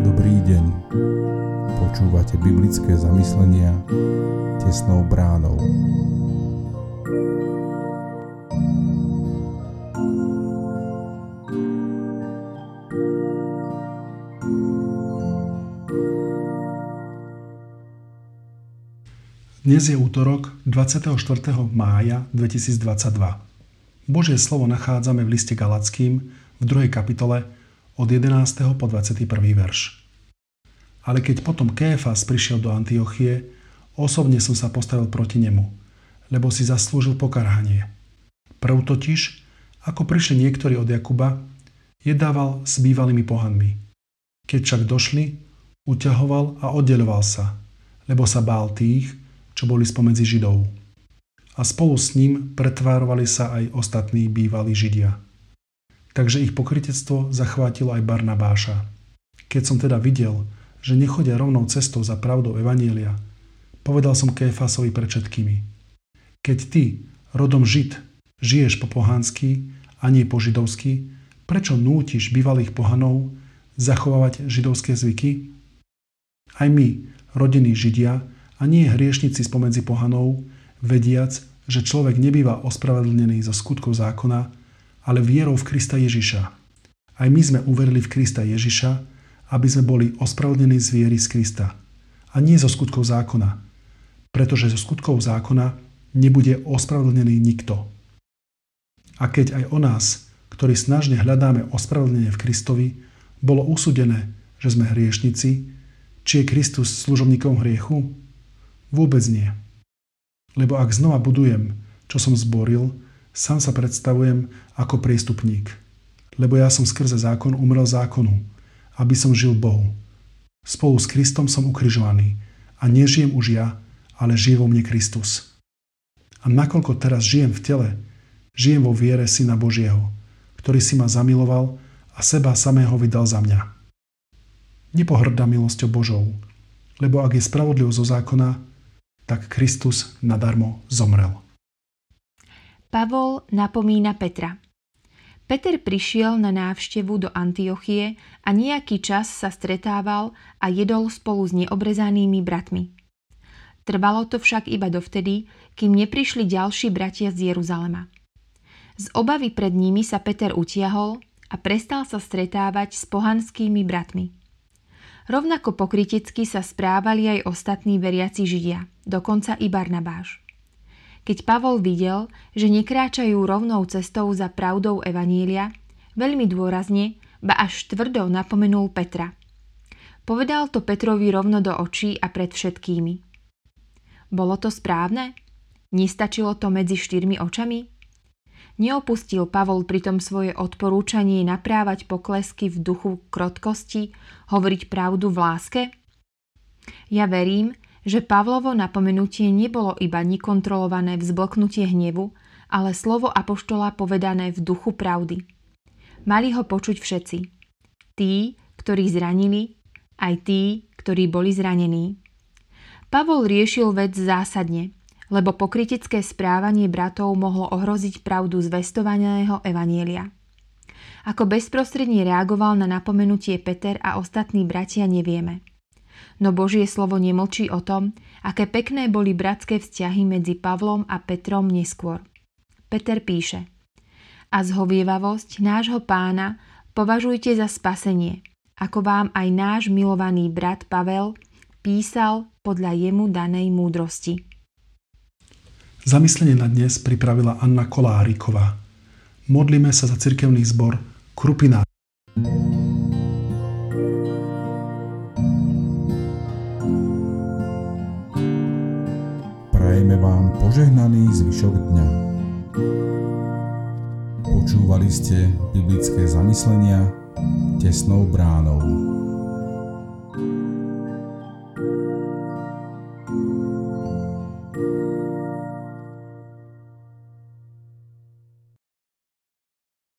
Dobrý deň. Počúvate biblické zamyslenia tesnou bránou. Dnes je útorok 24. mája 2022. Božie slovo nachádzame v liste Galackým v 2. kapitole od 11. po 21. verš. Ale keď potom Kéfas prišiel do Antiochie, osobne som sa postavil proti nemu, lebo si zaslúžil pokarhanie. Prv totiž, ako prišli niektorí od Jakuba, jedával s bývalými pohanmi. Keď však došli, uťahoval a oddeloval sa, lebo sa bál tých, čo boli spomedzi Židov. A spolu s ním pretvárovali sa aj ostatní bývalí Židia. Takže ich pokrytectvo zachvátilo aj Barnabáša. Keď som teda videl, že nechodia rovnou cestou za pravdou Evanielia, povedal som Kéfasovi pred všetkými. Keď ty, rodom Žid, žiješ po pohánsky a nie po židovsky, prečo nútiš bývalých pohanov zachovávať židovské zvyky? Aj my, rodení Židia, a nie hriešnici spomedzi pohanov, vediac, že človek nebýva ospravedlnený zo skutkov zákona, ale vierou v Krista Ježiša. Aj my sme uverili v Krista Ježiša, aby sme boli ospravedlnení z viery z Krista. A nie zo skutkov zákona. Pretože zo skutkov zákona nebude ospravedlnený nikto. A keď aj o nás, ktorí snažne hľadáme ospravedlnenie v Kristovi, bolo usúdené, že sme hriešnici, či je Kristus služobníkom hriechu? Vôbec nie. Lebo ak znova budujem, čo som zboril, sám sa predstavujem ako priestupník. Lebo ja som skrze zákon umrel zákonu, aby som žil Bohu. Spolu s Kristom som ukrižovaný a nežijem už ja, ale žije vo mne Kristus. A nakoľko teraz žijem v tele, žijem vo viere Syna Božieho, ktorý si ma zamiloval a seba samého vydal za mňa. Nepohrdá milosťou Božou, lebo ak je spravodlivosť zo zákona, tak Kristus nadarmo zomrel. Pavol napomína Petra. Peter prišiel na návštevu do Antiochie a nejaký čas sa stretával a jedol spolu s neobrezanými bratmi. Trvalo to však iba dovtedy, kým neprišli ďalší bratia z Jeruzalema. Z obavy pred nimi sa Peter utiahol a prestal sa stretávať s pohanskými bratmi. Rovnako pokritecky sa správali aj ostatní veriaci Židia, dokonca i Barnabáš. Keď Pavol videl, že nekráčajú rovnou cestou za pravdou Evanília, veľmi dôrazne, ba až tvrdo napomenul Petra. Povedal to Petrovi rovno do očí a pred všetkými. Bolo to správne? Nestačilo to medzi štyrmi očami? Neopustil Pavol pritom svoje odporúčanie naprávať poklesky v duchu krotkosti, hovoriť pravdu v láske? Ja verím, že Pavlovo napomenutie nebolo iba nekontrolované vzblknutie hnevu, ale slovo apoštola povedané v duchu pravdy. Mali ho počuť všetci. Tí, ktorí zranili, aj tí, ktorí boli zranení. Pavol riešil vec zásadne – lebo pokritické správanie bratov mohlo ohroziť pravdu zvestovaného evanielia. Ako bezprostredne reagoval na napomenutie Peter a ostatní bratia nevieme. No Božie slovo nemlčí o tom, aké pekné boli bratské vzťahy medzi Pavlom a Petrom neskôr. Peter píše A zhovievavosť nášho pána považujte za spasenie, ako vám aj náš milovaný brat Pavel písal podľa jemu danej múdrosti. Zamyslenie na dnes pripravila Anna Koláriková. Modlíme sa za cirkevný zbor Krupina. Prajeme vám požehnaný zvyšok dňa. Počúvali ste biblické zamyslenia tesnou bránou.